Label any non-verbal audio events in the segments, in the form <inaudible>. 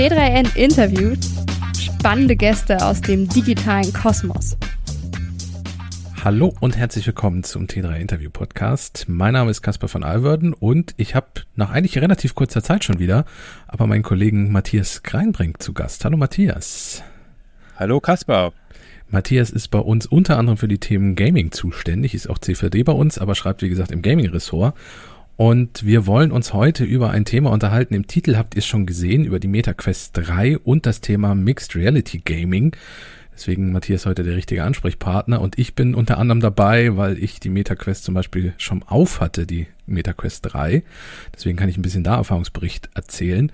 T3N interviewt spannende Gäste aus dem digitalen Kosmos. Hallo und herzlich willkommen zum T3 Interview Podcast. Mein Name ist Caspar von Alverden und ich habe nach eigentlich relativ kurzer Zeit schon wieder, aber meinen Kollegen Matthias Greinbrink zu Gast. Hallo Matthias. Hallo Caspar. Matthias ist bei uns unter anderem für die Themen Gaming zuständig, ist auch CVD bei uns, aber schreibt wie gesagt im Gaming-Ressort. Und wir wollen uns heute über ein Thema unterhalten. Im Titel habt ihr es schon gesehen, über die MetaQuest 3 und das Thema Mixed Reality Gaming. Deswegen Matthias heute der richtige Ansprechpartner und ich bin unter anderem dabei, weil ich die MetaQuest zum Beispiel schon auf hatte, die MetaQuest 3. Deswegen kann ich ein bisschen da Erfahrungsbericht erzählen.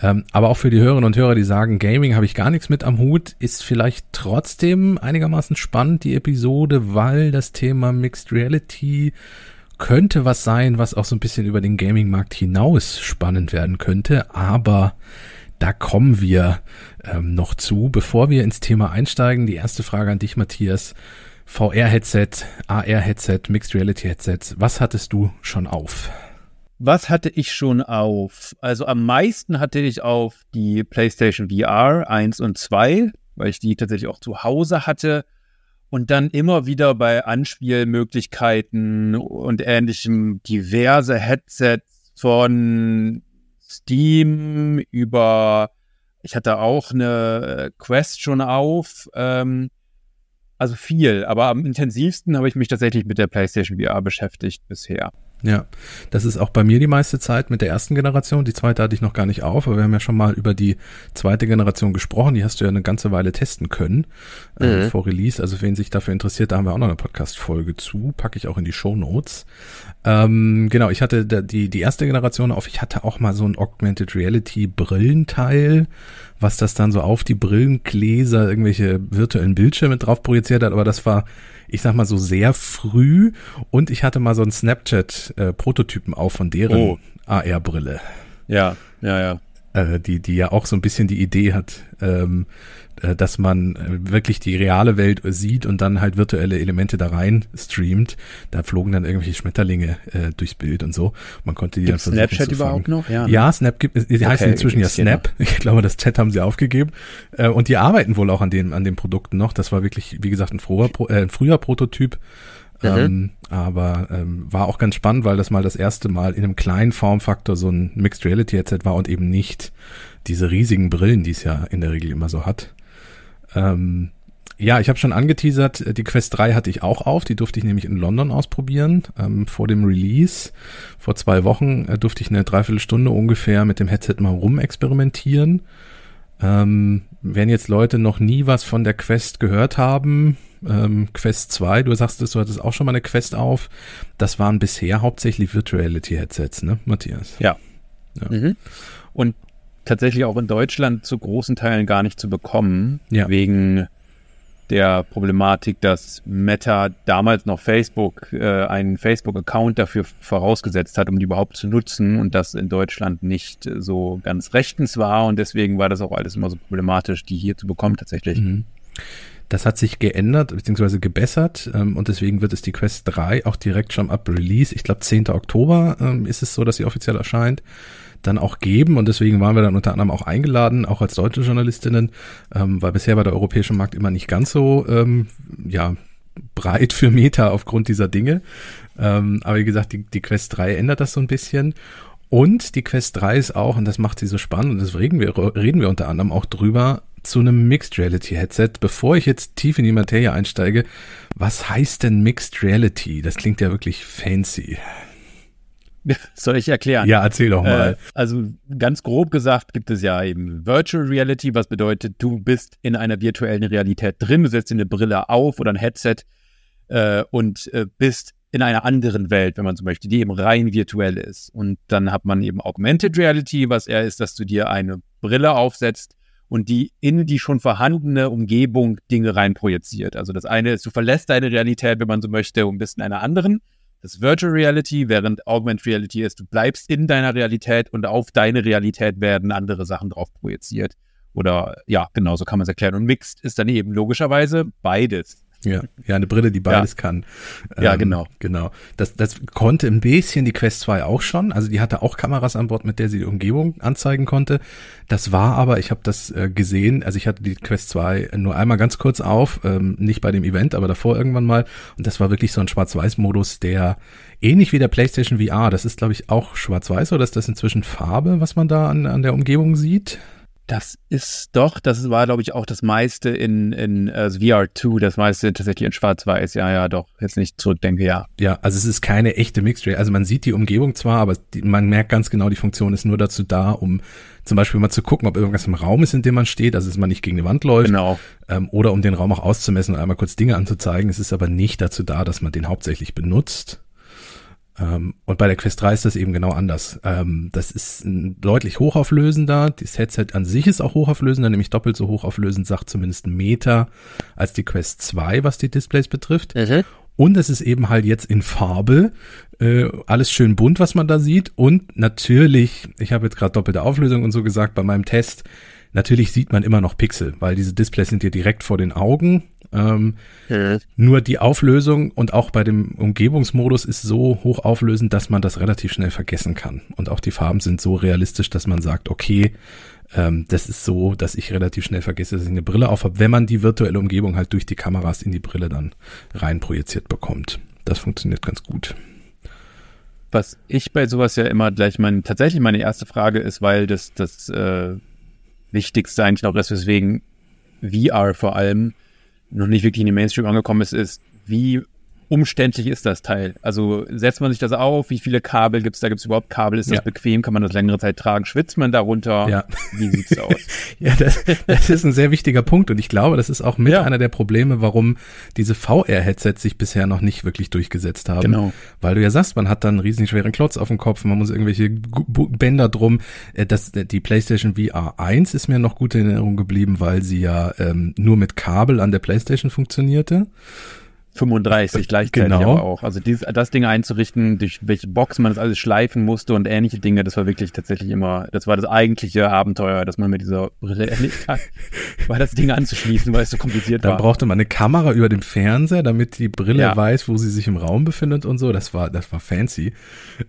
Ähm, aber auch für die Hörerinnen und Hörer, die sagen, Gaming habe ich gar nichts mit am Hut, ist vielleicht trotzdem einigermaßen spannend, die Episode, weil das Thema Mixed Reality könnte was sein, was auch so ein bisschen über den Gaming-Markt hinaus spannend werden könnte, aber da kommen wir ähm, noch zu. Bevor wir ins Thema einsteigen, die erste Frage an dich, Matthias. VR-Headset, AR-Headset, Mixed Reality-Headset, was hattest du schon auf? Was hatte ich schon auf? Also am meisten hatte ich auf die PlayStation VR 1 und 2, weil ich die tatsächlich auch zu Hause hatte. Und dann immer wieder bei Anspielmöglichkeiten und ähnlichem diverse Headsets von Steam über, ich hatte auch eine Quest schon auf. Ähm, also viel, aber am intensivsten habe ich mich tatsächlich mit der PlayStation VR beschäftigt bisher. Ja, das ist auch bei mir die meiste Zeit mit der ersten Generation. Die zweite hatte ich noch gar nicht auf, aber wir haben ja schon mal über die zweite Generation gesprochen. Die hast du ja eine ganze Weile testen können äh, mhm. vor Release. Also wen sich dafür interessiert, da haben wir auch noch eine Podcast-Folge zu. Packe ich auch in die Show Notes. Ähm, genau, ich hatte die, die erste Generation auf. Ich hatte auch mal so ein Augmented Reality Brillenteil, was das dann so auf die Brillengläser irgendwelche virtuellen Bildschirme drauf projiziert hat. Aber das war ich sag mal so sehr früh und ich hatte mal so einen Snapchat-Prototypen äh, auch von deren oh. AR-Brille. Ja, ja, ja. Äh, die, die ja auch so ein bisschen die Idee hat, ähm, äh, dass man äh, wirklich die reale Welt sieht und dann halt virtuelle Elemente da rein streamt. Da flogen dann irgendwelche Schmetterlinge äh, durchs Bild und so. Man konnte die Gibt's dann versuchen Snapchat überhaupt noch? Ja, ne? ja Snap gibt, die okay, heißt inzwischen ja Snap. <laughs> Ich glaube, das Chat haben sie aufgegeben. Äh, und die arbeiten wohl auch an den, an den Produkten noch. Das war wirklich, wie gesagt, ein früher, äh, ein früher Prototyp. Mhm. Ähm, aber ähm, war auch ganz spannend, weil das mal das erste Mal in einem kleinen Formfaktor so ein Mixed Reality Headset war und eben nicht diese riesigen Brillen, die es ja in der Regel immer so hat. Ähm, ja, ich habe schon angeteasert, die Quest 3 hatte ich auch auf, die durfte ich nämlich in London ausprobieren, ähm, vor dem Release. Vor zwei Wochen äh, durfte ich eine Dreiviertelstunde ungefähr mit dem Headset mal rumexperimentieren. Ähm, wenn jetzt Leute noch nie was von der Quest gehört haben, ähm, Quest 2, du sagst es, du hattest auch schon mal eine Quest auf, das waren bisher hauptsächlich Virtuality Headsets, ne, Matthias? Ja. ja. Mhm. Und tatsächlich auch in Deutschland zu großen Teilen gar nicht zu bekommen, ja. wegen der Problematik, dass Meta damals noch Facebook äh, einen Facebook-Account dafür vorausgesetzt hat, um die überhaupt zu nutzen und das in Deutschland nicht so ganz rechtens war und deswegen war das auch alles immer so problematisch, die hier zu bekommen tatsächlich. Mhm. Das hat sich geändert bzw. gebessert ähm, und deswegen wird es die Quest 3 auch direkt schon ab Release, ich glaube 10. Oktober ähm, ist es so, dass sie offiziell erscheint, dann auch geben. Und deswegen waren wir dann unter anderem auch eingeladen, auch als deutsche Journalistinnen, ähm, weil bisher war der europäische Markt immer nicht ganz so ähm, ja, breit für Meta aufgrund dieser Dinge. Ähm, aber wie gesagt, die, die Quest 3 ändert das so ein bisschen. Und die Quest 3 ist auch, und das macht sie so spannend, und das reden wir, reden wir unter anderem auch drüber, zu einem Mixed Reality Headset. Bevor ich jetzt tief in die Materie einsteige, was heißt denn Mixed Reality? Das klingt ja wirklich fancy. <laughs> Soll ich erklären? Ja, erzähl doch mal. Äh, also ganz grob gesagt gibt es ja eben Virtual Reality, was bedeutet, du bist in einer virtuellen Realität drin, du setzt dir eine Brille auf oder ein Headset äh, und äh, bist in einer anderen Welt, wenn man so möchte, die eben rein virtuell ist. Und dann hat man eben Augmented Reality, was eher ist, dass du dir eine Brille aufsetzt und die in die schon vorhandene Umgebung Dinge reinprojiziert. Also das eine ist, du verlässt deine Realität, wenn man so möchte, und bist in einer anderen das Virtual Reality, während Augmented Reality ist, du bleibst in deiner Realität und auf deine Realität werden andere Sachen drauf projiziert. Oder ja, genau so kann man es erklären. Und Mixed ist dann eben logischerweise beides. Ja, ja, eine Brille, die beides Ja. kann. Ja, Ähm, genau. Genau. Das, das konnte ein bisschen die Quest 2 auch schon. Also die hatte auch Kameras an Bord, mit der sie die Umgebung anzeigen konnte. Das war aber, ich habe das äh, gesehen, also ich hatte die Quest 2 nur einmal ganz kurz auf, ähm, nicht bei dem Event, aber davor irgendwann mal. Und das war wirklich so ein Schwarz-Weiß-Modus, der ähnlich wie der PlayStation VR, das ist glaube ich auch Schwarz-Weiß oder ist das inzwischen Farbe, was man da an, an der Umgebung sieht? Das ist doch, das war, glaube ich, auch das meiste in, in äh, VR2, das meiste tatsächlich in Schwarz-Weiß. Ja, ja, doch. Jetzt nicht zurückdenke, ja. Ja, also es ist keine echte Mixed Reality. Also man sieht die Umgebung zwar, aber die, man merkt ganz genau, die Funktion ist nur dazu da, um zum Beispiel mal zu gucken, ob irgendwas im Raum ist, in dem man steht, also dass man nicht gegen die Wand läuft, Genau. ähm, oder um den Raum auch auszumessen und einmal kurz Dinge anzuzeigen. Es ist aber nicht dazu da, dass man den hauptsächlich benutzt. Ähm, und bei der Quest 3 ist das eben genau anders. Ähm, das ist ein deutlich hochauflösender. Das Headset an sich ist auch hochauflösender, nämlich doppelt so hochauflösend, sagt zumindest Meta, als die Quest 2, was die Displays betrifft. Und es ist eben halt jetzt in Farbe. Äh, alles schön bunt, was man da sieht. Und natürlich, ich habe jetzt gerade doppelte Auflösung und so gesagt bei meinem Test, natürlich sieht man immer noch Pixel, weil diese Displays sind dir direkt vor den Augen. Ähm, nur die Auflösung und auch bei dem Umgebungsmodus ist so hochauflösend, dass man das relativ schnell vergessen kann. Und auch die Farben sind so realistisch, dass man sagt, okay, ähm, das ist so, dass ich relativ schnell vergesse, dass ich eine Brille auf habe, wenn man die virtuelle Umgebung halt durch die Kameras in die Brille dann rein projiziert bekommt. Das funktioniert ganz gut. Was ich bei sowas ja immer gleich mein, tatsächlich meine erste Frage ist, weil das, das äh, Wichtigste eigentlich auch ist, weswegen VR vor allem noch nicht wirklich in den Mainstream angekommen ist, ist, wie umständlich ist das Teil? Also setzt man sich das auf? Wie viele Kabel gibt's da? Gibt's überhaupt Kabel? Ist das Ja. bequem? Kann man das längere Zeit tragen? Schwitzt man darunter? Ja. Wie sieht's aus? <laughs> Ja, das, das ist ein sehr wichtiger Punkt und ich glaube, das ist auch mit Ja. einer der Probleme, warum diese VR-Headsets sich bisher noch nicht wirklich durchgesetzt haben. Genau. Weil du ja sagst, man hat dann einen riesen schweren Klotz auf dem Kopf, man muss irgendwelche Bänder drum. Äh, Das, die PlayStation VR 1 ist mir noch gut in Erinnerung geblieben, weil sie ja ähm, nur mit Kabel an der PlayStation funktionierte. 35 gleichzeitig Genau. aber auch. Also dieses, das Ding einzurichten, durch welche Box man das alles schleifen musste und ähnliche Dinge, das war wirklich tatsächlich immer, das war das eigentliche Abenteuer, dass man mit dieser Brille <laughs> erlebt hat, war das Ding anzuschließen, weil es so kompliziert Dann war. brauchte man eine Kamera über dem Fernseher, damit die Brille Ja. weiß, wo sie sich im Raum befindet und so. Das war, das war fancy.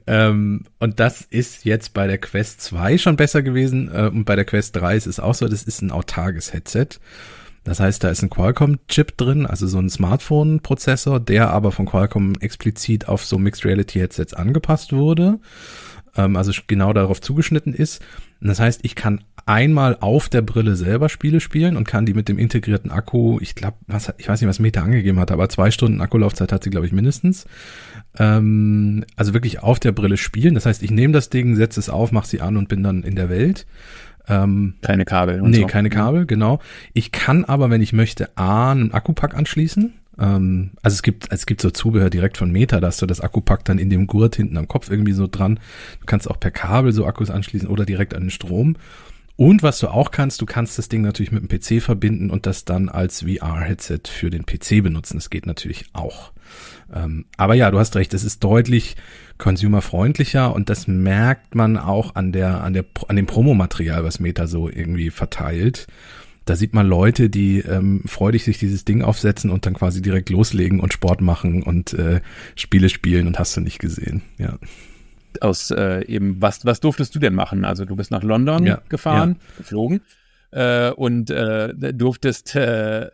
Ähm, und das ist jetzt bei der Quest 2 schon besser gewesen. Äh, und bei der Quest 3 ist es auch so, das ist ein autarkes Headset. Das heißt, da ist ein Qualcomm-Chip drin, also so ein Smartphone-Prozessor, der aber von Qualcomm explizit auf so Mixed Reality-Headsets angepasst wurde. Ähm, also genau darauf zugeschnitten ist. Und das heißt, ich kann einmal auf der Brille selber Spiele spielen und kann die mit dem integrierten Akku, ich glaube, was ich weiß nicht, was Meta angegeben hat, aber zwei Stunden Akkulaufzeit hat sie, glaube ich, mindestens. Ähm, also wirklich auf der Brille spielen. Das heißt, ich nehme das Ding, setze es auf, mache sie an und bin dann in der Welt. Ähm, keine Kabel und nee, so. keine Kabel, genau. Ich kann aber, wenn ich möchte, A, einen Akkupack anschließen. Ähm, also es gibt, es gibt so Zubehör direkt von Meta, da hast du das Akkupack dann in dem Gurt hinten am Kopf irgendwie so dran. Du kannst auch per Kabel so Akkus anschließen oder direkt an den Strom. Und was du auch kannst, du kannst das Ding natürlich mit dem PC verbinden und das dann als VR-Headset für den PC benutzen. Das geht natürlich auch. Ähm, aber ja, du hast recht, es ist deutlich consumerfreundlicher und das merkt man auch an der, an der, an dem Promomaterial, was Meta so irgendwie verteilt. Da sieht man Leute, die ähm, freudig sich dieses Ding aufsetzen und dann quasi direkt loslegen und Sport machen und äh, Spiele spielen und hast du nicht gesehen. Ja. Aus äh, eben, was, was durftest du denn machen? Also du bist nach London Ja, gefahren, geflogen äh, und äh, durftest äh,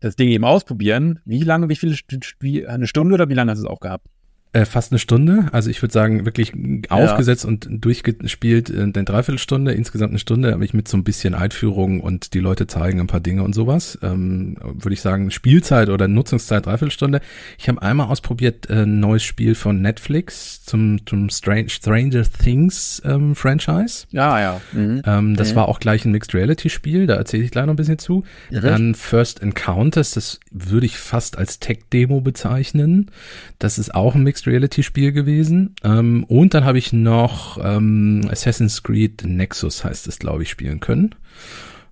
das Ding eben ausprobieren. Wie lange, wie viele St eine Stunde oder wie lange hast du es auch gehabt? Äh, fast eine Stunde. Also ich würde sagen, wirklich aufgesetzt und durchgespielt äh, eine Dreiviertelstunde. Insgesamt eine Stunde habe ich mit so ein bisschen Einführung und die Leute zeigen ein paar Dinge und sowas. Ähm, würde ich sagen, Spielzeit oder Nutzungszeit Dreiviertelstunde. Ich habe einmal ausprobiert äh, ein neues Spiel von Netflix zum, zum Strange, Stranger Things ähm, Franchise. Ja, ja. Mhm. Ähm, das Mhm. war auch gleich ein Mixed Reality Spiel, da erzähle ich gleich noch ein bisschen zu. Mhm. Dann First Encounters, das würde ich fast als Tech-Demo bezeichnen. Das ist auch ein Mixed Reality Spiel gewesen. Ähm, und dann habe ich noch ähm, Assassin's Creed Nexus heißt es, glaube ich, spielen können.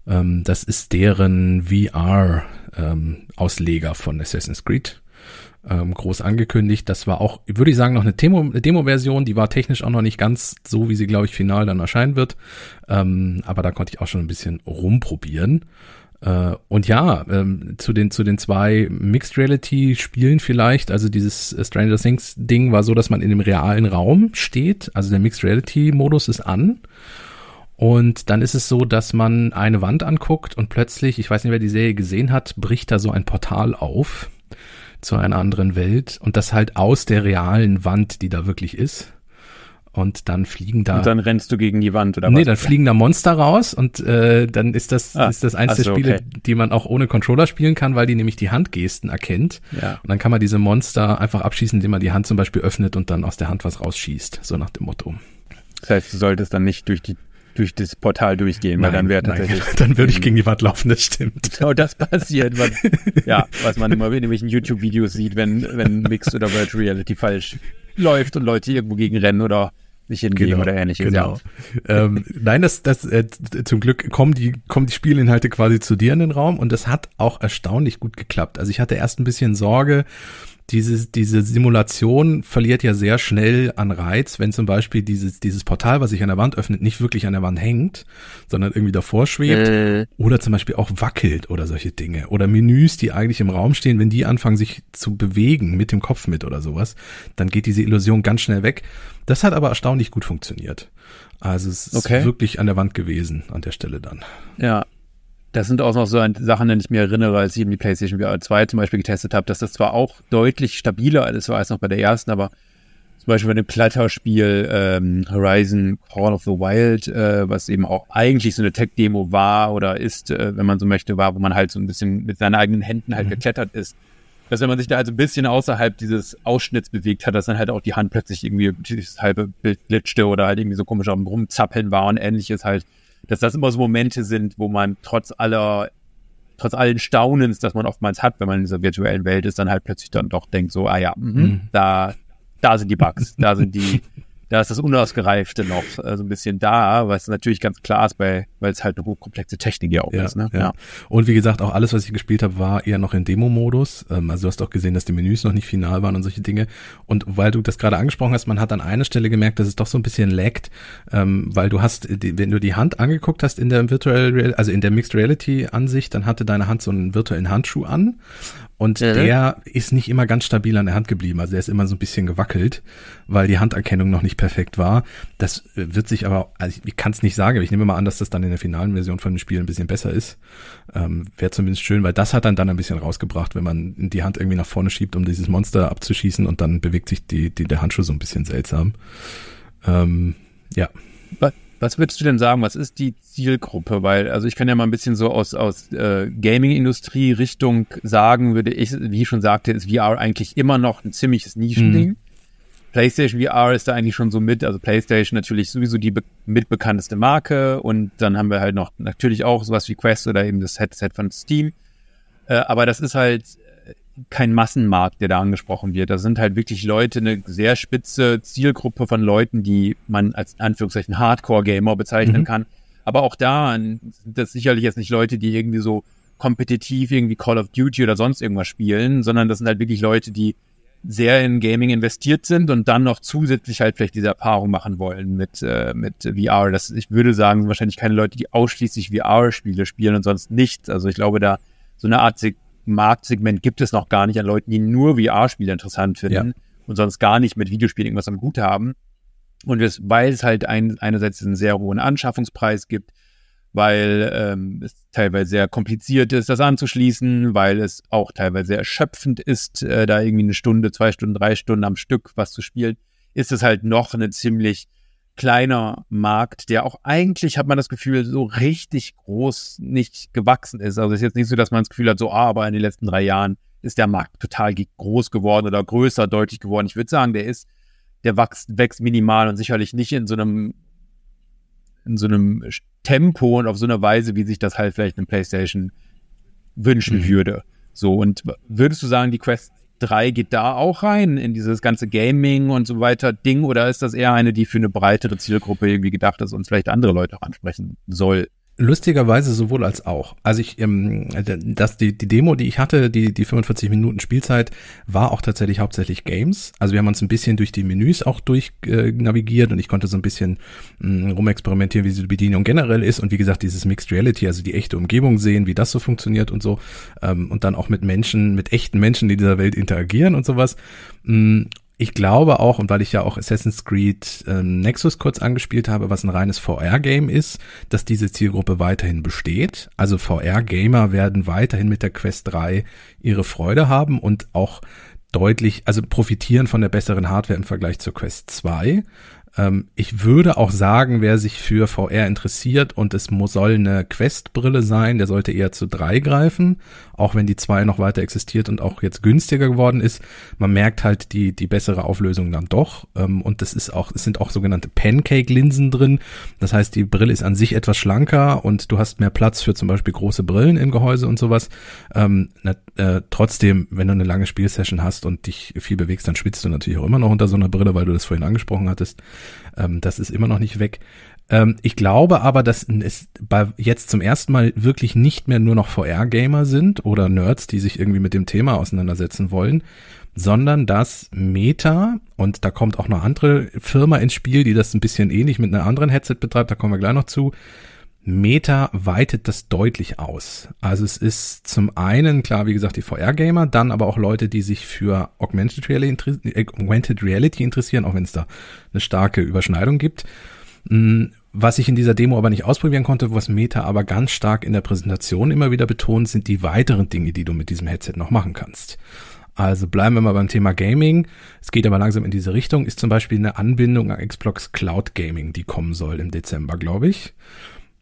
Ähm, das ist deren VR-Ausleger von Assassin's Creed ähm, groß angekündigt. Das war auch, würde ich sagen, noch eine Demo- Demo-Version, die war technisch auch noch nicht ganz so, wie sie, glaube ich, final dann erscheinen wird. Ähm, aber da konnte ich auch schon ein bisschen rumprobieren. Äh, und ja, ähm, zu den zu den zwei Mixed Reality Spielen vielleicht, also dieses Stranger Things Ding war so, dass man in dem realen Raum steht, also der Mixed Reality Modus ist an. Und dann ist es so, dass man eine Wand anguckt und plötzlich, ich weiß nicht, wer die Serie gesehen hat, bricht da so ein Portal auf zu einer anderen Welt und das halt aus der realen Wand, die da wirklich ist. Und dann fliegen da. Und dann rennst du gegen die Wand oder nee, was? Nee, dann fliegen da Monster raus und äh, dann ist das, ah, ist das eins der Spiele, okay. die man auch ohne Controller spielen kann, weil die nämlich die Handgesten erkennt. Ja. Und dann kann man diese Monster einfach abschießen, indem man die Hand zum Beispiel öffnet und dann aus der Hand was rausschießt. So nach dem Motto. Das heißt, du solltest dann nicht durch die durch das Portal durchgehen, nein, weil dann wäre tatsächlich. Nein, <laughs> dann würde ich gegen <laughs> die Wand laufen, das stimmt. Genau das passiert, was, ja, was man immer in irgendwelchen YouTube-Videos sieht, wenn, wenn Mixed oder Virtual Reality falsch läuft und Leute irgendwo gegen rennen oder sich hingeben genau, oder ähnliches. Genau. Ja. ähm, nein, das, das äh, zum Glück kommen die kommen die Spielinhalte quasi zu dir in den Raum und das hat auch erstaunlich gut geklappt. Also ich hatte erst ein bisschen Sorge, diese, diese Simulation verliert ja sehr schnell an Reiz, wenn zum Beispiel dieses, dieses Portal, was sich an der Wand öffnet, nicht wirklich an der Wand hängt, sondern irgendwie davor schwebt äh. oder zum Beispiel auch wackelt oder solche Dinge. Oder Menüs, die eigentlich im Raum stehen, wenn die anfangen sich zu bewegen mit dem Kopf mit oder sowas, dann geht diese Illusion ganz schnell weg. Das hat aber erstaunlich gut funktioniert. Also es ist okay. wirklich an der Wand gewesen an der Stelle dann. Ja, das sind auch noch so Sachen, an die ich mir erinnere, als ich eben die PlayStation VR 2 zum Beispiel getestet habe, dass das zwar auch deutlich stabiler ist als noch bei der ersten, aber zum Beispiel bei dem Kletterspiel ähm, Horizon Call of the Wild, äh, was eben auch eigentlich so eine Tech-Demo war oder ist, äh, wenn man so möchte, war, wo man halt so ein bisschen mit seinen eigenen Händen halt mhm. geklettert ist. Dass wenn man sich da also ein bisschen außerhalb dieses Ausschnitts bewegt hat, dass dann halt auch die Hand plötzlich irgendwie das halbe Bild glitschte oder halt irgendwie so komisch am Rumzappeln war und ähnliches halt dass das immer so Momente sind, wo man trotz aller, trotz allen Staunens, das man oftmals hat, wenn man in dieser virtuellen Welt ist, dann halt plötzlich dann doch denkt so, ah ja, mh, mhm. da, da sind die Bugs, da sind die, <laughs> da ist das Unausgereifte noch äh, so ein bisschen da, was natürlich ganz klar ist, bei, weil es halt eine hochkomplexe Technik ja auch ja, ist. Ne? Ja. ja. Und wie gesagt, auch alles, was ich gespielt habe, war eher noch in Demo-Modus. Ähm, also du hast auch gesehen, dass die Menüs noch nicht final waren und solche Dinge. Und weil du das gerade angesprochen hast, man hat an einer Stelle gemerkt, dass es doch so ein bisschen laggt, ähm, weil du hast, wenn du die Hand angeguckt hast in der Virtual, also in der Mixed Reality Ansicht, dann hatte deine Hand so einen virtuellen Handschuh an und mhm. der ist nicht immer ganz stabil an der Hand geblieben. Also der ist immer so ein bisschen gewackelt, weil die Handerkennung noch nicht perfekt war. Das äh, wird sich aber, also ich, ich kann es nicht sagen, aber ich nehme mal an, dass das dann in der finalen Version von dem Spiel ein bisschen besser ist. Ähm, Wäre zumindest schön, weil das hat dann dann ein bisschen rausgebracht, wenn man die Hand irgendwie nach vorne schiebt, um dieses Monster abzuschießen und dann bewegt sich die, die der Handschuh so ein bisschen seltsam. Ähm, ja. Was würdest du denn sagen, was ist die Zielgruppe? Weil, also ich kann ja mal ein bisschen so aus, aus äh, Gaming-Industrie-Richtung sagen, würde ich, wie ich schon sagte, ist VR eigentlich immer noch ein ziemliches Nischending. Mhm. PlayStation VR ist da eigentlich schon so mit, also PlayStation natürlich sowieso die mitbekannteste Marke und dann haben wir halt noch natürlich auch sowas wie Quest oder eben das Headset von Steam. Äh, aber das ist halt kein Massenmarkt, der da angesprochen wird. Da sind halt wirklich Leute, eine sehr spitze Zielgruppe von Leuten, die man als Anführungszeichen Hardcore-Gamer bezeichnen mhm. kann. Aber auch da sind das sicherlich jetzt nicht Leute, die irgendwie so kompetitiv irgendwie Call of Duty oder sonst irgendwas spielen, sondern das sind halt wirklich Leute, die sehr in Gaming investiert sind und dann noch zusätzlich halt vielleicht diese Erfahrung machen wollen mit, äh, mit VR. Das, ich würde sagen, wahrscheinlich keine Leute, die ausschließlich VR-Spiele spielen und sonst nichts. Also ich glaube, da so eine Art Marktsegment gibt es noch gar nicht an Leuten, die nur VR-Spiele interessant finden ja. und sonst gar nicht mit Videospielen irgendwas am Hut haben. Und es, weil es halt ein, einerseits einen sehr hohen Anschaffungspreis gibt, weil ähm, es teilweise sehr kompliziert ist, das anzuschließen, weil es auch teilweise sehr erschöpfend ist, äh, da irgendwie eine Stunde, zwei Stunden, drei Stunden am Stück was zu spielen, ist es halt noch eine ziemlich kleiner Markt, der auch eigentlich, hat man das Gefühl, so richtig groß nicht gewachsen ist. Also es ist jetzt nicht so, dass man das Gefühl hat, so, ah, aber in den letzten drei Jahren ist der Markt total groß geworden oder größer, deutlich geworden. Ich würde sagen, der ist, der wächst, wächst minimal und sicherlich nicht in so einem, in so einem Tempo und auf so eine Weise, wie sich das halt vielleicht eine PlayStation wünschen mhm. würde. So, und würdest du sagen, die Quest 3 geht da auch rein in dieses ganze Gaming und so weiter Ding oder ist das eher eine, die für eine breitere Zielgruppe irgendwie gedacht ist und vielleicht andere Leute auch ansprechen soll? Lustigerweise sowohl als auch. Also ich, ähm, das, die, die Demo, die ich hatte, die, die 45 Minuten Spielzeit, war auch tatsächlich hauptsächlich Games. Also wir haben uns ein bisschen durch die Menüs auch durch äh, navigiert und ich konnte so ein bisschen mh, mm, rumexperimentieren, wie die Bedienung generell ist und wie gesagt, dieses Mixed Reality, also die echte Umgebung sehen, wie das so funktioniert und so. Ähm, und dann auch mit Menschen, mit echten Menschen, die dieser Welt interagieren und sowas. Mm, ich glaube auch, und weil ich ja auch Assassin's Creed ähm, Nexus kurz angespielt habe, was ein reines VR-Game ist, dass diese Zielgruppe weiterhin besteht. Also VR-Gamer werden weiterhin mit der Quest 3 ihre Freude haben und auch deutlich, also profitieren von der besseren Hardware im Vergleich zur Quest 2. Ähm, ich würde auch sagen, wer sich für VR interessiert und es muss, soll eine Quest-Brille sein, der sollte eher zu drei greifen, auch wenn die zwei noch weiter existiert und auch jetzt günstiger geworden ist. Man merkt halt die, die bessere Auflösung dann doch. Ähm, und das ist auch, es sind auch sogenannte Pancake-Linsen drin. Das heißt, die Brille ist an sich etwas schlanker und du hast mehr Platz für zum Beispiel große Brillen im Gehäuse und sowas. Ähm, na, äh, trotzdem, wenn du eine lange Spielsession hast und dich viel bewegst, dann schwitzt du natürlich auch immer noch unter so einer Brille, weil du das vorhin angesprochen hattest. Ähm, das ist immer noch nicht weg. Ähm, ich glaube aber, dass es bei jetzt zum ersten Mal wirklich nicht mehr nur noch VR-Gamer sind oder Nerds, die sich irgendwie mit dem Thema auseinandersetzen wollen, sondern dass Meta, und da kommt auch eine andere Firma ins Spiel, die das ein bisschen ähnlich mit einer anderen Headset betreibt, da kommen wir gleich noch zu, Meta weitet das deutlich aus. Also es ist zum einen, klar, wie gesagt, die VR-Gamer, dann aber auch Leute, die sich für Augmented Reality, äh, Augmented Reality interessieren, auch wenn es da eine starke Überschneidung gibt. Hm, was ich in dieser Demo aber nicht ausprobieren konnte, was Meta aber ganz stark in der Präsentation immer wieder betont, sind die weiteren Dinge, die du mit diesem Headset noch machen kannst. Also bleiben wir mal beim Thema Gaming. Es geht aber langsam in diese Richtung. Ist zum Beispiel eine Anbindung an Xbox Cloud Gaming, die kommen soll im Dezember, glaube ich.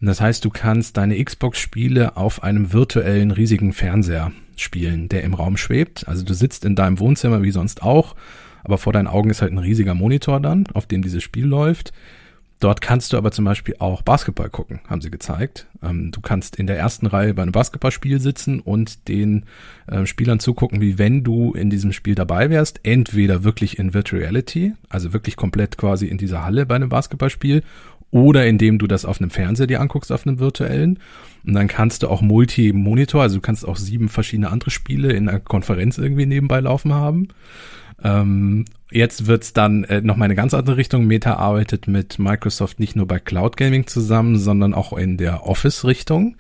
Das heißt, du kannst deine Xbox-Spiele auf einem virtuellen riesigen Fernseher spielen, der im Raum schwebt. Also du sitzt in deinem Wohnzimmer wie sonst auch, aber vor deinen Augen ist halt ein riesiger Monitor dann, auf dem dieses Spiel läuft. Dort kannst du aber zum Beispiel auch Basketball gucken, haben sie gezeigt. Ähm, du kannst in der ersten Reihe bei einem Basketballspiel sitzen und den äh, Spielern zugucken, wie wenn du in diesem Spiel dabei wärst. Entweder wirklich in Virtual Reality, also wirklich komplett quasi in dieser Halle bei einem Basketballspiel, oder indem du das auf einem Fernseher dir anguckst, auf einem virtuellen. Und dann kannst du auch Multi-Monitor, also du kannst auch sieben verschiedene andere Spiele in einer Konferenz irgendwie nebenbei laufen haben. Ähm, jetzt wird's dann äh, noch mal eine ganz andere Richtung. Meta arbeitet mit Microsoft nicht nur bei Cloud Gaming zusammen, sondern auch in der Office-Richtung.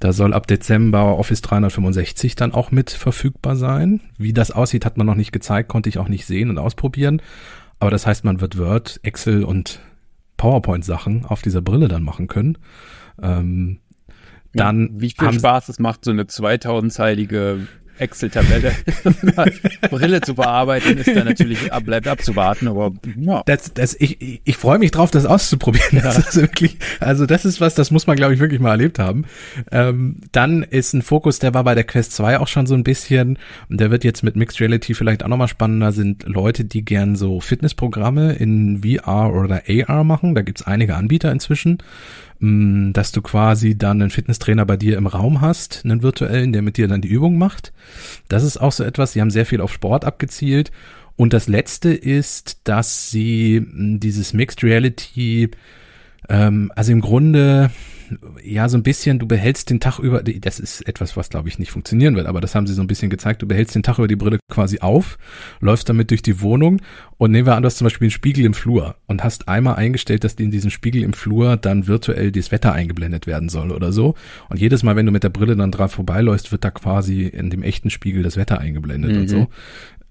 Da soll ab Dezember Office 365 dann auch mit verfügbar sein. Wie das aussieht, hat man noch nicht gezeigt, konnte ich auch nicht sehen und ausprobieren. Aber das heißt, man wird Word, Excel und PowerPoint-Sachen auf dieser Brille dann machen können. Ähm, dann wie viel Spaß es macht, so eine 2000-zeilige Excel-Tabelle <laughs> Brille zu bearbeiten, ist dann natürlich bleibt abzuwarten, aber ja. Das, das, ich, ich freue mich drauf, das auszuprobieren. Das ist wirklich, also das ist was, das muss man, glaube ich, wirklich mal erlebt haben. Ähm, dann ist ein Fokus, der war bei der Quest 2 auch schon so ein bisschen, und der wird jetzt mit Mixed Reality vielleicht auch nochmal spannender, sind Leute, die gern so Fitnessprogramme in VR oder AR machen. Da gibt's einige Anbieter inzwischen. Mm, dass du quasi dann einen Fitnesstrainer bei dir im Raum hast, einen virtuellen, der mit dir dann die Übung macht. Das ist auch so etwas, sie haben sehr viel auf Sport abgezielt. Und das letzte ist, dass sie mm, dieses Mixed Reality, ähm, also im Grunde ja, so ein bisschen, du behältst den Tag über, das ist etwas, was glaube ich nicht funktionieren wird, aber das haben sie so ein bisschen gezeigt, du behältst den Tag über die Brille quasi auf, läufst damit durch die Wohnung und nehmen wir an, du hast zum Beispiel einen Spiegel im Flur und hast einmal eingestellt, dass in diesem Spiegel im Flur dann virtuell das Wetter eingeblendet werden soll oder so und jedes Mal, wenn du mit der Brille dann dran vorbeiläufst, wird da quasi in dem echten Spiegel das Wetter eingeblendet mhm. und so.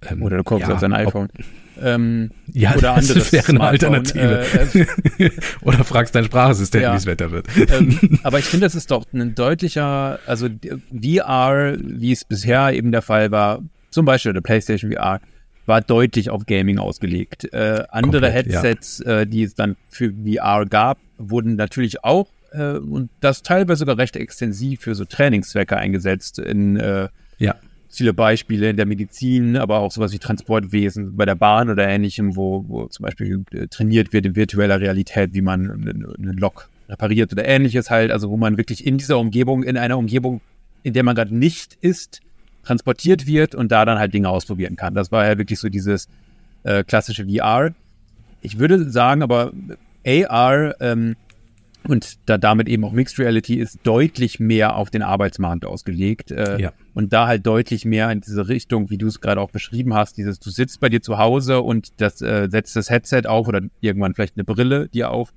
Ähm, oder du guckst ja, auf dein iPhone. Ob, ähm, ja, oder andere das wäre eine Alternative. Äh, äh, <laughs> oder fragst dein Sprachassistent, ja. wie es Wetter wird. Ähm, <laughs> aber ich finde, das ist doch ein deutlicher, also VR, wie es bisher eben der Fall war, zum Beispiel der PlayStation VR, war deutlich auf Gaming ausgelegt. Äh, andere Komplett, Headsets, ja. äh, die es dann für VR gab, wurden natürlich auch äh, und das teilweise sogar recht extensiv für so Trainingszwecke eingesetzt in äh, ja viele Beispiele in der Medizin, aber auch sowas wie Transportwesen bei der Bahn oder ähnlichem, wo, wo zum Beispiel äh, trainiert wird in virtueller Realität, wie man eine Lok repariert oder ähnliches halt, also wo man wirklich in dieser Umgebung, in einer Umgebung, in der man gerade nicht ist, transportiert wird und da dann halt Dinge ausprobieren kann. Das war ja wirklich so dieses äh, klassische VR. Ich würde sagen, aber AR ähm, und da damit eben auch Mixed Reality ist deutlich mehr auf den Arbeitsmarkt ausgelegt äh, ja. und da halt deutlich mehr in diese Richtung, wie du es gerade auch beschrieben hast, dieses du sitzt bei dir zu Hause und das äh, setzt das Headset auf oder irgendwann vielleicht eine Brille dir auf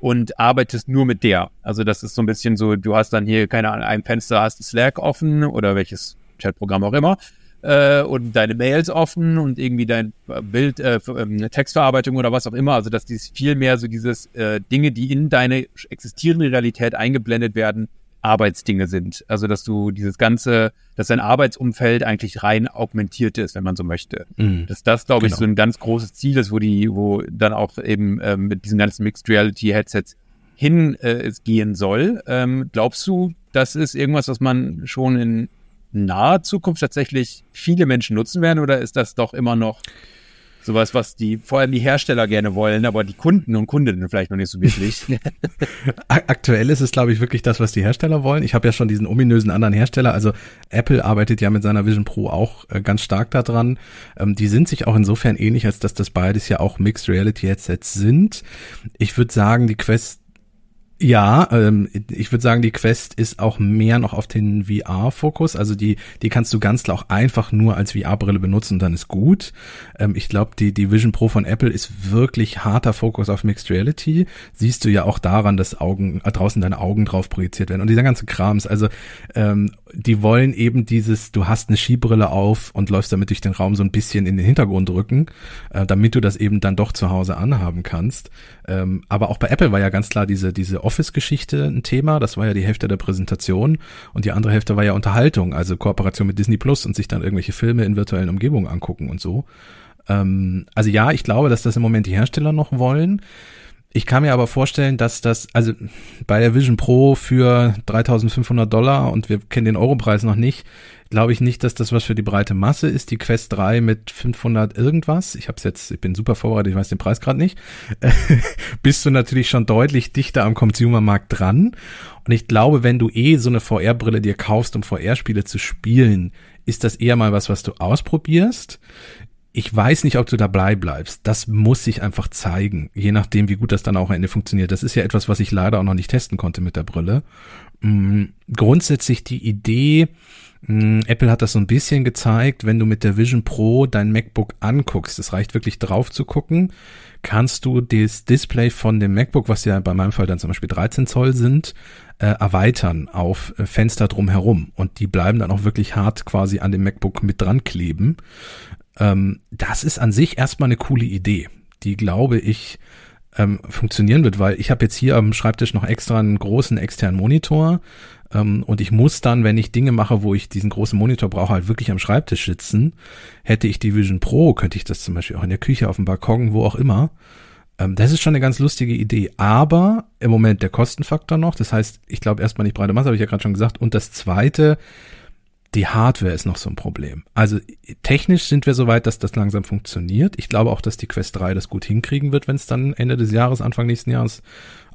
und arbeitest nur mit der. Also das ist so ein bisschen so, du hast dann hier keine Ahnung, ein Fenster hast Slack offen oder welches Chatprogramm auch immer äh, und deine Mails offen und irgendwie dein Bild, äh, ähm, Textverarbeitung oder was auch immer. Also dass dies viel mehr so dieses äh, Dinge, die in deine existierende Realität eingeblendet werden, Arbeitsdinge sind. Also dass du dieses ganze, dass dein Arbeitsumfeld eigentlich rein augmentiert ist, wenn man so möchte. Mhm. Dass das, glaube genau. ich, so ein ganz großes Ziel ist, wo die, wo dann auch eben ähm, mit diesen ganzen Mixed Reality Headsets hingehen äh, soll. Ähm, glaubst du, das ist irgendwas, was man schon in naher Zukunft tatsächlich viele Menschen nutzen werden oder ist das doch immer noch sowas, was die, vor allem die Hersteller gerne wollen, aber die Kunden und Kundinnen vielleicht noch nicht so wirklich. <laughs> Aktuell ist es, glaube ich, wirklich das, was die Hersteller wollen. Ich habe ja schon diesen ominösen anderen Hersteller, also Apple arbeitet ja mit seiner Vision Pro auch äh, ganz stark daran. Ähm, die sind sich auch insofern ähnlich, als dass das beides ja auch Mixed Reality Headsets sind. Ich würde sagen, die Quest ja, ähm, ich würde sagen, die Quest ist auch mehr noch auf den VR-Fokus. Also die, die kannst du ganz klar auch einfach nur als VR-Brille benutzen, dann ist gut. Ähm, ich glaube, die, die Vision Pro von Apple ist wirklich harter Fokus auf Mixed Reality. Siehst du ja auch daran, dass Augen, äh, draußen deine Augen drauf projiziert werden und dieser ganze Krams. Also ähm, die wollen eben dieses, du hast eine Skibrille auf und läufst damit durch den Raum so ein bisschen in den Hintergrund rücken, äh, damit du das eben dann doch zu Hause anhaben kannst. Ähm, aber auch bei Apple war ja ganz klar diese, diese Office-Geschichte ein Thema. Das war ja die Hälfte der Präsentation und die andere Hälfte war ja Unterhaltung, also Kooperation mit Disney Plus und sich dann irgendwelche Filme in virtuellen Umgebungen angucken und so. Ähm, also ja, ich glaube, dass das im Moment die Hersteller noch wollen. Ich kann mir aber vorstellen, dass das, also bei der Vision Pro für 3500 Dollar und wir kennen den Europreis noch nicht, glaube ich nicht, dass das was für die breite Masse ist. Die Quest 3 mit 500 irgendwas, ich habe jetzt, ich bin super vorbereitet, ich weiß den Preis gerade nicht, <laughs> bist du natürlich schon deutlich dichter am Consumermarkt dran. Und ich glaube, wenn du eh so eine VR-Brille dir kaufst, um VR-Spiele zu spielen, ist das eher mal was, was du ausprobierst ich weiß nicht, ob du dabei bleibst. Das muss sich einfach zeigen, je nachdem, wie gut das dann auch am Ende funktioniert. Das ist ja etwas, was ich leider auch noch nicht testen konnte mit der Brille. Mhm. Grundsätzlich die Idee, mh, Apple hat das so ein bisschen gezeigt, wenn du mit der Vision Pro dein MacBook anguckst, es reicht wirklich drauf zu gucken, kannst du das Display von dem MacBook, was ja bei meinem Fall dann zum Beispiel 13 Zoll sind, äh, erweitern auf äh, Fenster drumherum und die bleiben dann auch wirklich hart quasi an dem MacBook mit dran kleben. Ähm, das ist an sich erstmal eine coole Idee, die glaube ich ähm, funktionieren wird, weil ich habe jetzt hier am Schreibtisch noch extra einen großen externen Monitor ähm, und ich muss dann, wenn ich Dinge mache, wo ich diesen großen Monitor brauche, halt wirklich am Schreibtisch sitzen. Hätte ich die Vision Pro, könnte ich das zum Beispiel auch in der Küche, auf dem Balkon, wo auch immer. Ähm, das ist schon eine ganz lustige Idee, aber im Moment der Kostenfaktor noch. Das heißt, ich glaube erstmal nicht breite Masse, habe ich ja gerade schon gesagt. Und das Zweite, die Hardware ist noch so ein Problem. Also technisch sind wir soweit, dass das langsam funktioniert. Ich glaube auch, dass die Quest 3 das gut hinkriegen wird, wenn es dann Ende des Jahres, Anfang nächsten Jahres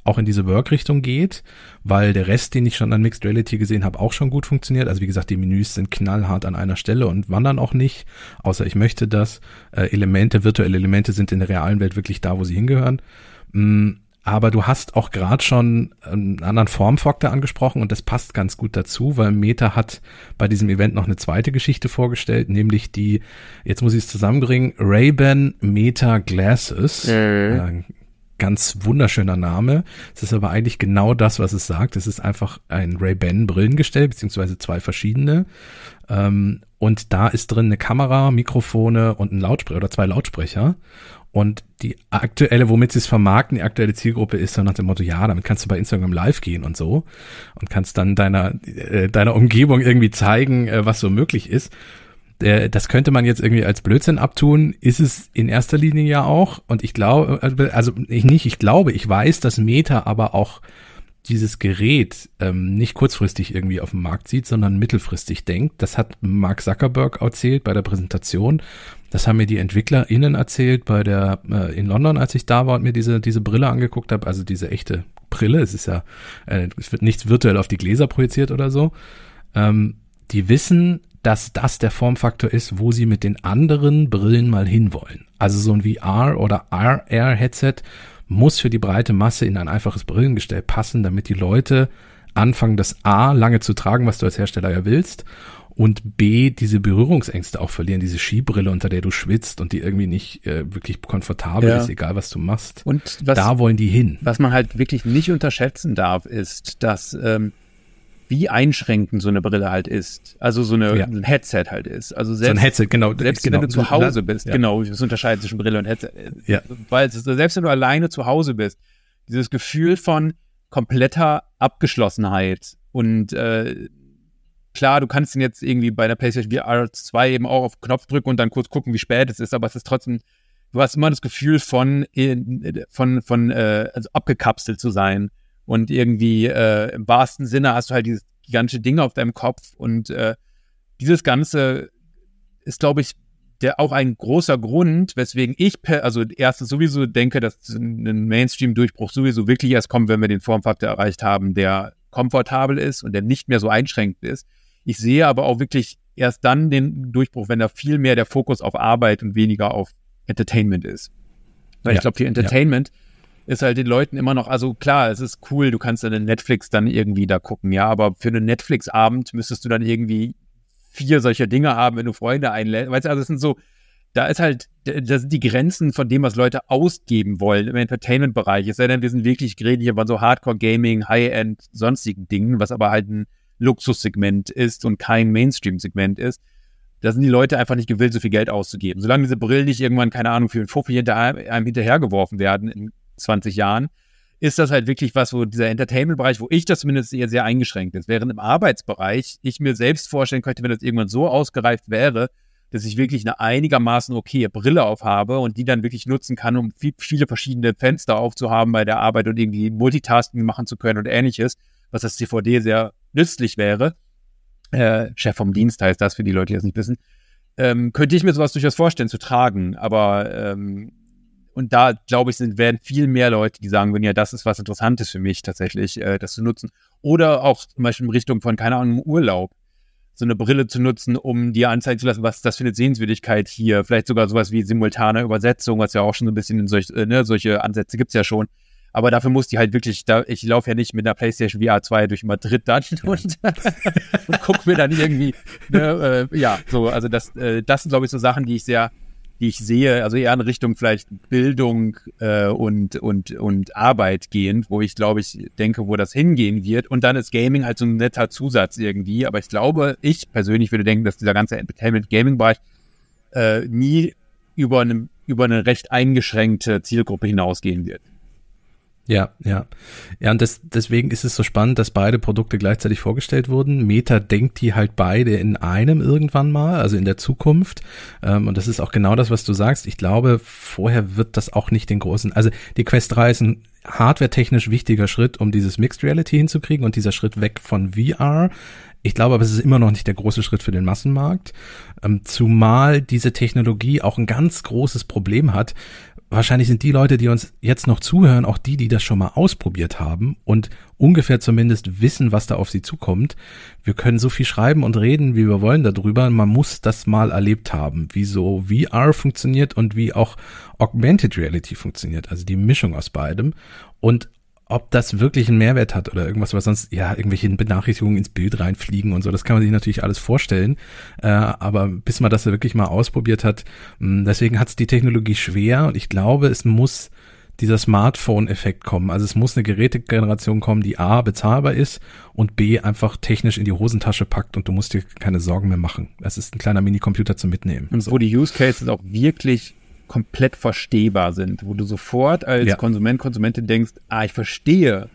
auch in diese Work-Richtung geht, weil der Rest, den ich schon an Mixed Reality gesehen habe, auch schon gut funktioniert. Also wie gesagt, die Menüs sind knallhart an einer Stelle und wandern auch nicht, außer ich möchte das. Äh, Elemente, virtuelle Elemente sind in der realen Welt wirklich da, wo sie hingehören. Mm, aber du hast auch gerade schon einen anderen Formfaktor angesprochen und das passt ganz gut dazu, weil Meta hat bei diesem Event noch eine zweite Geschichte vorgestellt, nämlich die, jetzt muss ich es zusammenbringen, Ray-Ban Meta Glasses. Mhm. Äh, ganz wunderschöner Name. Es ist aber eigentlich genau das, was es sagt. Es ist einfach ein Ray-Ban Brillengestell, beziehungsweise zwei verschiedene. Ähm, und da ist drin eine Kamera, Mikrofone und ein Lautsprecher oder zwei Lautsprecher. Und die aktuelle, womit sie es vermarkten, die aktuelle Zielgruppe ist so nach dem Motto, ja, damit kannst du bei Instagram live gehen und so und kannst dann deiner, äh, deiner Umgebung irgendwie zeigen, äh, was so möglich ist. Äh, das könnte man jetzt irgendwie als Blödsinn abtun, ist es in erster Linie ja auch. Und ich glaube, also ich nicht, ich glaube, ich weiß, dass Meta aber auch dieses Gerät ähm, nicht kurzfristig irgendwie auf dem Markt sieht, sondern mittelfristig denkt. Das hat Mark Zuckerberg erzählt bei der Präsentation. Das haben mir die EntwicklerInnen erzählt bei der äh, in London, als ich da war und mir diese diese Brille angeguckt habe, also diese echte Brille. Es ist ja, äh, es wird nichts virtuell auf die Gläser projiziert oder so. Ähm, die wissen, dass das der Formfaktor ist, wo sie mit den anderen Brillen mal hinwollen. Also so ein VR oder RR-Headset muss für die breite Masse in ein einfaches Brillengestell passen, damit die Leute anfangen, das A lange zu tragen, was du als Hersteller ja willst, und B, diese Berührungsängste auch verlieren, diese Skibrille, unter der du schwitzt und die irgendwie nicht äh, wirklich komfortabel ja. ist, egal was du machst. Und was, da wollen die hin. Was man halt wirklich nicht unterschätzen darf, ist, dass ähm, wie einschränkend so eine Brille halt ist. Also so eine, ja. ein Headset halt ist. Also selbst, so ein Headset, genau. Selbst genau. wenn du zu Hause bist, ja. genau, das unterscheidet zwischen Brille und Headset. Ja. Weil selbst wenn du alleine zu Hause bist, dieses Gefühl von kompletter Abgeschlossenheit und äh, klar, du kannst ihn jetzt irgendwie bei der PlayStation VR 2 eben auch auf Knopf drücken und dann kurz gucken, wie spät es ist, aber es ist trotzdem, du hast immer das Gefühl von, von, von äh, also abgekapselt zu sein und irgendwie äh, im wahrsten Sinne hast du halt dieses gigantische Ding auf deinem Kopf und äh, dieses Ganze ist, glaube ich, der auch ein großer Grund, weswegen ich per, also erstens sowieso denke, dass ein Mainstream-Durchbruch sowieso wirklich erst kommt, wenn wir den Formfaktor erreicht haben, der komfortabel ist und der nicht mehr so einschränkend ist. Ich sehe aber auch wirklich erst dann den Durchbruch, wenn da viel mehr der Fokus auf Arbeit und weniger auf Entertainment ist. Weil ja, ich glaube, für Entertainment ja ist halt den Leuten immer noch, also klar, es ist cool, du kannst dann Netflix dann irgendwie da gucken, ja, aber für einen Netflix-Abend müsstest du dann irgendwie vier solcher Dinge haben, wenn du Freunde einlädst. Weißt du, also es sind so, da ist halt, da sind die Grenzen von dem, was Leute ausgeben wollen im Entertainment-Bereich. Es sei denn, wir sind wirklich reden hier von so Hardcore-Gaming, High-End, sonstigen Dingen, was aber halt ein Luxussegment ist und kein Mainstream-Segment ist. Da sind die Leute einfach nicht gewillt, so viel Geld auszugeben. Solange diese Brillen nicht irgendwann, keine Ahnung, für einen Fuffi hinter einem hinterhergeworfen werden in 20 Jahren, ist das halt wirklich was, wo dieser Entertainment-Bereich, wo ich das zumindest eher sehr eingeschränkt ist. Während im Arbeitsbereich ich mir selbst vorstellen könnte, wenn das irgendwann so ausgereift wäre, dass ich wirklich eine einigermaßen okaye Brille aufhabe und die dann wirklich nutzen kann, um viel, viele verschiedene Fenster aufzuhaben bei der Arbeit und irgendwie Multitasking machen zu können und ähnliches, was das CVD sehr nützlich wäre. Äh, Chef vom Dienst heißt das für die Leute, die das nicht wissen. Ähm, könnte ich mir sowas durchaus vorstellen zu tragen, aber ähm, und da, glaube ich, sind, werden viel mehr Leute, die sagen würden, ja, das ist was Interessantes für mich tatsächlich, äh, das zu nutzen. Oder auch zum Beispiel in Richtung von, keine Ahnung, Urlaub. So eine Brille zu nutzen, um dir anzeigen zu lassen, was das für eine Sehenswürdigkeit hier. Vielleicht sogar sowas wie simultane Übersetzung, was ja auch schon so ein bisschen in solch, äh, ne, solche Ansätze gibt es ja schon. Aber dafür muss die halt wirklich, da, ich laufe ja nicht mit einer PlayStation VR 2 durch Madrid dann und, <laughs> und guck mir dann irgendwie, ne, äh, ja, so, also das, äh, das sind, glaube ich, so Sachen, die ich sehr die ich sehe, also eher in Richtung vielleicht Bildung äh, und, und, und Arbeit gehend, wo ich glaube ich denke, wo das hingehen wird. Und dann ist Gaming halt so ein netter Zusatz irgendwie. Aber ich glaube, ich persönlich würde denken, dass dieser ganze Entertainment-Gaming-Bereich äh, nie über, eine, über eine recht eingeschränkte Zielgruppe hinausgehen wird. Ja, ja. Ja, und das, deswegen ist es so spannend, dass beide Produkte gleichzeitig vorgestellt wurden. Meta denkt die halt beide in einem irgendwann mal, also in der Zukunft. Ähm, und das ist auch genau das, was du sagst. Ich glaube, vorher wird das auch nicht den großen, also die Quest 3 ist ein hardware-technisch wichtiger Schritt, um dieses Mixed Reality hinzukriegen und dieser Schritt weg von VR. Ich glaube aber, es ist immer noch nicht der große Schritt für den Massenmarkt, ähm, zumal diese Technologie auch ein ganz großes Problem hat, wahrscheinlich sind die Leute, die uns jetzt noch zuhören, auch die, die das schon mal ausprobiert haben und ungefähr zumindest wissen, was da auf sie zukommt. Wir können so viel schreiben und reden, wie wir wollen darüber. Man muss das mal erlebt haben, wie so VR funktioniert und wie auch Augmented Reality funktioniert, also die Mischung aus beidem. Und ob das wirklich einen Mehrwert hat oder irgendwas, was sonst ja irgendwelche Benachrichtigungen ins Bild reinfliegen und so, das kann man sich natürlich alles vorstellen. Äh, aber bis man das wirklich mal ausprobiert hat, mh, hm, deswegen hat es die Technologie schwer und ich glaube, es muss dieser Smartphone-Effekt kommen. Also es muss eine Gerätegeneration kommen, die A bezahlbar ist und B einfach technisch in die Hosentasche packt und du musst dir keine Sorgen mehr machen. Das ist ein kleiner Minicomputer zum Mitnehmen. Und so. wo die Use Cases auch wirklich komplett verstehbar sind, wo du sofort als ja. Konsument, Konsumentin denkst, ah, ich verstehe,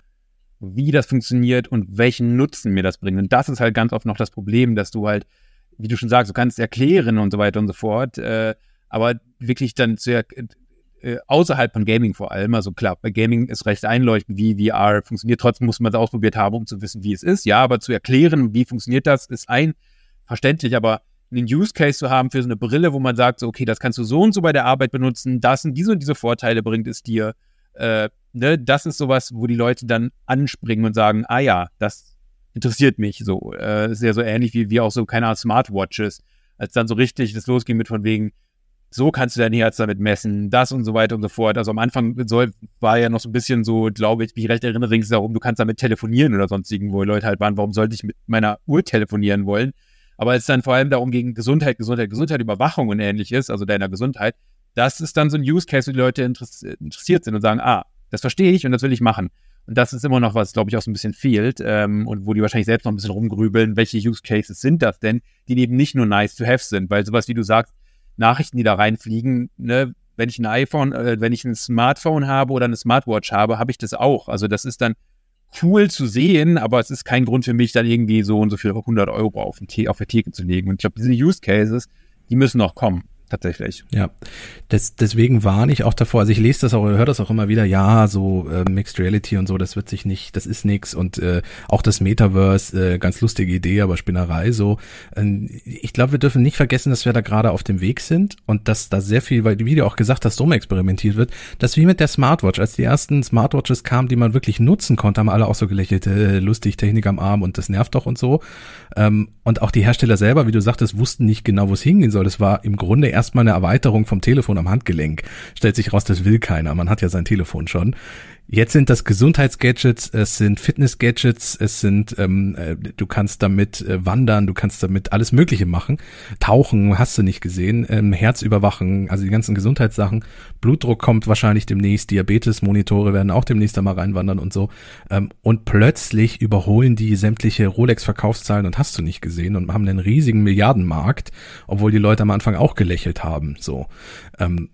wie das funktioniert und welchen Nutzen mir das bringt. Und das ist halt ganz oft noch das Problem, dass du halt, wie du schon sagst, du kannst erklären und so weiter und so fort, äh, aber wirklich dann sehr äh, außerhalb von Gaming vor allem, also klar, bei Gaming ist recht einleuchtend, wie VR funktioniert, trotzdem muss man es ausprobiert haben, um zu wissen, wie es ist. Ja, aber zu erklären, wie funktioniert das, ist einverständlich, aber einen Use Case zu haben für so eine Brille, wo man sagt, so, okay, das kannst du so und so bei der Arbeit benutzen, das sind diese und diese Vorteile bringt es dir. Äh, ne, das ist sowas, wo die Leute dann anspringen und sagen, ah ja, das interessiert mich so. Äh, ist ja so ähnlich wie, wie auch so, keine Ahnung, Smartwatches. Als dann so richtig das losging mit von wegen so kannst du dein Herz damit messen, das und so weiter und so fort. Also am Anfang soll, war ja noch so ein bisschen so, glaube ich, wie ich recht erinnere, ging es darum, du kannst damit telefonieren oder sonst irgendwo, Leute halt waren, warum sollte ich mit meiner Uhr telefonieren wollen? Aber es ist dann vor allem darum gegen Gesundheit, Gesundheit, Gesundheit, Überwachung und ähnliches, also deiner Gesundheit. Das ist dann so ein Use Case, wo die Leute interessiert sind und sagen, ah, das verstehe ich und das will ich machen. Und das ist immer noch was, glaube ich, auch so ein bisschen fehlt ähm, und wo die wahrscheinlich selbst noch ein bisschen rumgrübeln, welche Use Cases sind das denn, die eben nicht nur nice to have sind, weil sowas, wie du sagst, Nachrichten, die da reinfliegen, ne, wenn ich ein iPhone, äh, wenn ich ein Smartphone habe oder eine Smartwatch habe, habe ich das auch. Also das ist dann cool zu sehen, aber es ist kein Grund für mich, dann irgendwie so und so viel 100 Euro auf, den auf der Theke zu legen. Und ich glaube, diese Use Cases, die müssen noch kommen tatsächlich. Ja, das, deswegen warne ich auch davor, also ich lese das auch, höre das auch immer wieder, ja, so äh, Mixed Reality und so, das wird sich nicht, das ist nix und äh, auch das Metaverse, äh, ganz lustige Idee, aber Spinnerei so. Äh, ich glaube, wir dürfen nicht vergessen, dass wir da gerade auf dem Weg sind und dass da sehr viel, weil wie du auch gesagt hast, experimentiert wird, dass wie mit der Smartwatch, als die ersten Smartwatches kamen, die man wirklich nutzen konnte, haben alle auch so gelächelt, äh, lustig, Technik am Arm und das nervt doch und so. Ähm, und auch die Hersteller selber, wie du sagtest, wussten nicht genau, wo es hingehen soll. Das war im Grunde erstmal eine Erweiterung vom Telefon am Handgelenk. Stellt sich raus, das will keiner. Man hat ja sein Telefon schon. Jetzt sind das Gesundheitsgadgets, es sind Fitnessgadgets, es sind, ähm, äh, du kannst damit äh, wandern, du kannst damit alles Mögliche machen. Tauchen hast du nicht gesehen, ähm, Herz also die ganzen Gesundheitssachen. Blutdruck kommt wahrscheinlich demnächst, Diabetes-Monitore werden auch demnächst einmal reinwandern und so. Ähm, und plötzlich überholen die sämtliche Rolex-Verkaufszahlen und hast du nicht gesehen und haben einen riesigen Milliardenmarkt, obwohl die Leute am Anfang auch gelächelt haben. So. Ähm,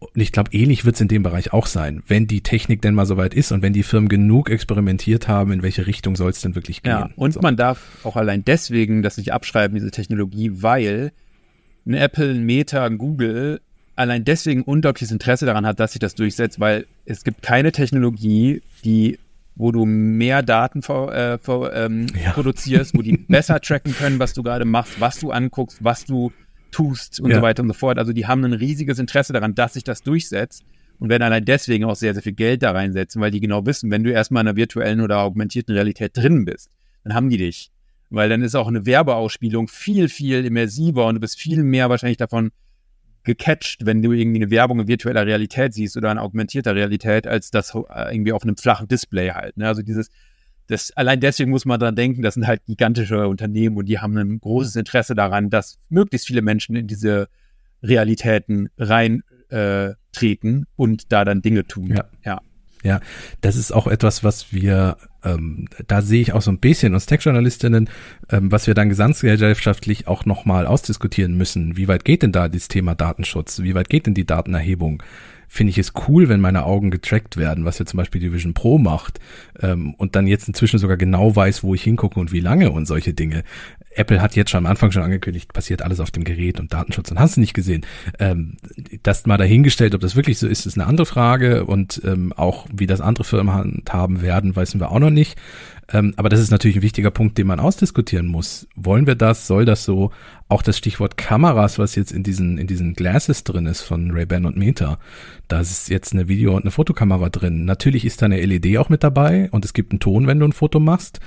und ich glaube, ähnlich wird es in dem Bereich auch sein, wenn die Technik denn mal soweit ist und wenn die Firmen genug experimentiert haben, in welche Richtung soll es denn wirklich gehen. Ja, und so. man darf auch allein deswegen das nicht abschreiben, diese Technologie, weil ein Apple, ein Meta, ein Google allein deswegen unglaubliches Interesse daran hat, dass sich das durchsetzt, weil es gibt keine Technologie, die wo du mehr Daten vor, äh, vor, ähm, ja. produzierst, wo die <laughs> besser tracken können, was du gerade machst, was du anguckst, was du tust und ja. so weiter und so fort. Also die haben ein riesiges Interesse daran, dass sich das durchsetzt und werden allein deswegen auch sehr, sehr viel Geld da reinsetzen, weil die genau wissen, wenn du erstmal in einer virtuellen oder augmentierten Realität drin bist, dann haben die dich. Weil dann ist auch eine Werbeausspielung viel, viel immersiver und du bist viel mehr wahrscheinlich davon gecatcht, wenn du irgendwie eine Werbung in virtueller Realität siehst oder in augmentierter Realität, als das äh, irgendwie auf einem flachen Display halt. Ne? Also dieses, das, allein deswegen muss man daran denken, das sind halt gigantische Unternehmen und die haben ein großes Interesse daran, dass möglichst viele Menschen in diese Realitäten reintreten äh, und da dann Dinge tun. Ja. ja. Ja, das ist auch etwas, was wir, ähm, da sehe ich auch so ein bisschen uns Tech-Journalistinnen, ähm, was wir dann gesamtgesellschaftlich auch nochmal ausdiskutieren müssen. Wie weit geht denn da das Thema Datenschutz? Wie weit geht denn die Datenerhebung? Finde ich es cool, wenn meine Augen getrackt werden, was ja zum Beispiel die Vision Pro macht ähm, und dann jetzt inzwischen sogar genau weiß, wo ich hingucke und wie lange und solche Dinge. Apple hat jetzt schon am Anfang schon angekündigt, passiert alles auf dem Gerät und Datenschutz und hast du nicht gesehen. Ähm, das mal dahingestellt, ob das wirklich so ist, ist eine andere Frage und ähm, auch wie das andere Firmen haben werden, wissen wir auch noch nicht. Ähm, aber das ist natürlich ein wichtiger Punkt, den man ausdiskutieren muss. Wollen wir das? Soll das so? Auch das Stichwort Kameras, was jetzt in diesen, in diesen Glasses drin ist von Ray-Ban und Meta. Da ist jetzt eine Video- und eine Fotokamera drin. Natürlich ist da eine LED auch mit dabei und es gibt einen Ton, wenn du ein Foto machst.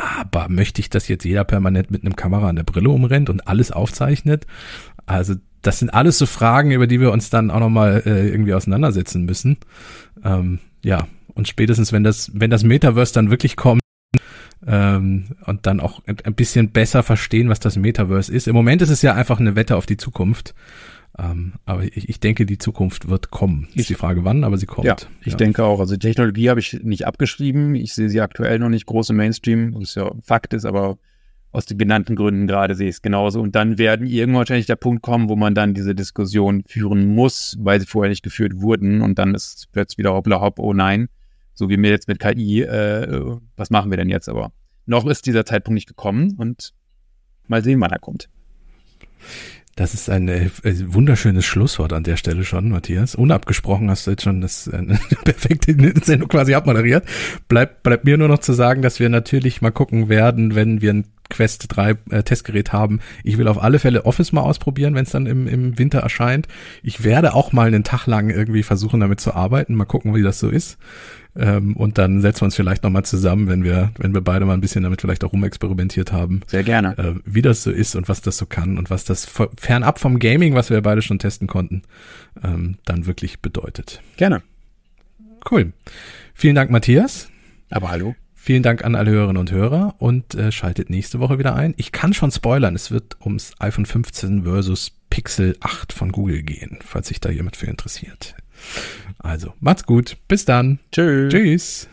Aber möchte ich, dass jetzt jeder permanent mit einem Kamera an der Brille umrennt und alles aufzeichnet? Also das sind alles so Fragen, über die wir uns dann auch nochmal äh, irgendwie auseinandersetzen müssen. Ähm, ja, und spätestens, wenn das, wenn das Metaverse dann wirklich kommt, ähm, und dann auch ein bisschen besser verstehen, was das Metaverse ist. Im Moment ist es ja einfach eine Wette auf die Zukunft. Ähm, aber ich, ich denke, die Zukunft wird kommen. Ist die Frage, wann, aber sie kommt. Ja, ich ja. denke auch. Also die Technologie habe ich nicht abgeschrieben. Ich sehe sie aktuell noch nicht groß im Mainstream, was ja Fakt ist, aber aus den genannten Gründen gerade sehe ich es genauso. Und dann werden irgendwann wahrscheinlich der Punkt kommen, wo man dann diese Diskussion führen muss, weil sie vorher nicht geführt wurden. Und dann ist es wieder hoppla hopp, oh nein so wie mir jetzt mit KI, äh, was machen wir denn jetzt? Aber noch ist dieser Zeitpunkt nicht gekommen und mal sehen, wann er kommt. Das ist ein äh, wunderschönes Schlusswort an der Stelle schon, Matthias. Unabgesprochen hast du jetzt schon das äh, <laughs> perfekte Sendung quasi abmoderiert. Bleibt bleibt mir nur noch zu sagen, dass wir natürlich mal gucken werden, wenn wir ein Quest 3 äh, Testgerät haben. Ich will auf alle Fälle Office mal ausprobieren, wenn es dann im, im Winter erscheint. Ich werde auch mal einen Tag lang irgendwie versuchen, damit zu arbeiten. Mal gucken, wie das so ist. Ähm, und dann setzen wir uns vielleicht nochmal zusammen, wenn wir, wenn wir beide mal ein bisschen damit vielleicht auch rumexperimentiert haben. Sehr gerne. Äh, wie das so ist und was das so kann und was das fernab vom Gaming, was wir beide schon testen konnten, ähm, dann wirklich bedeutet. Gerne. Cool. Vielen Dank, Matthias. Aber hallo. Vielen Dank an alle Hörerinnen und Hörer und äh, schaltet nächste Woche wieder ein. Ich kann schon spoilern, es wird ums iPhone 15 versus Pixel 8 von Google gehen, falls sich da jemand für interessiert. Also, macht's gut. Bis dann. Tschö. Tschüss.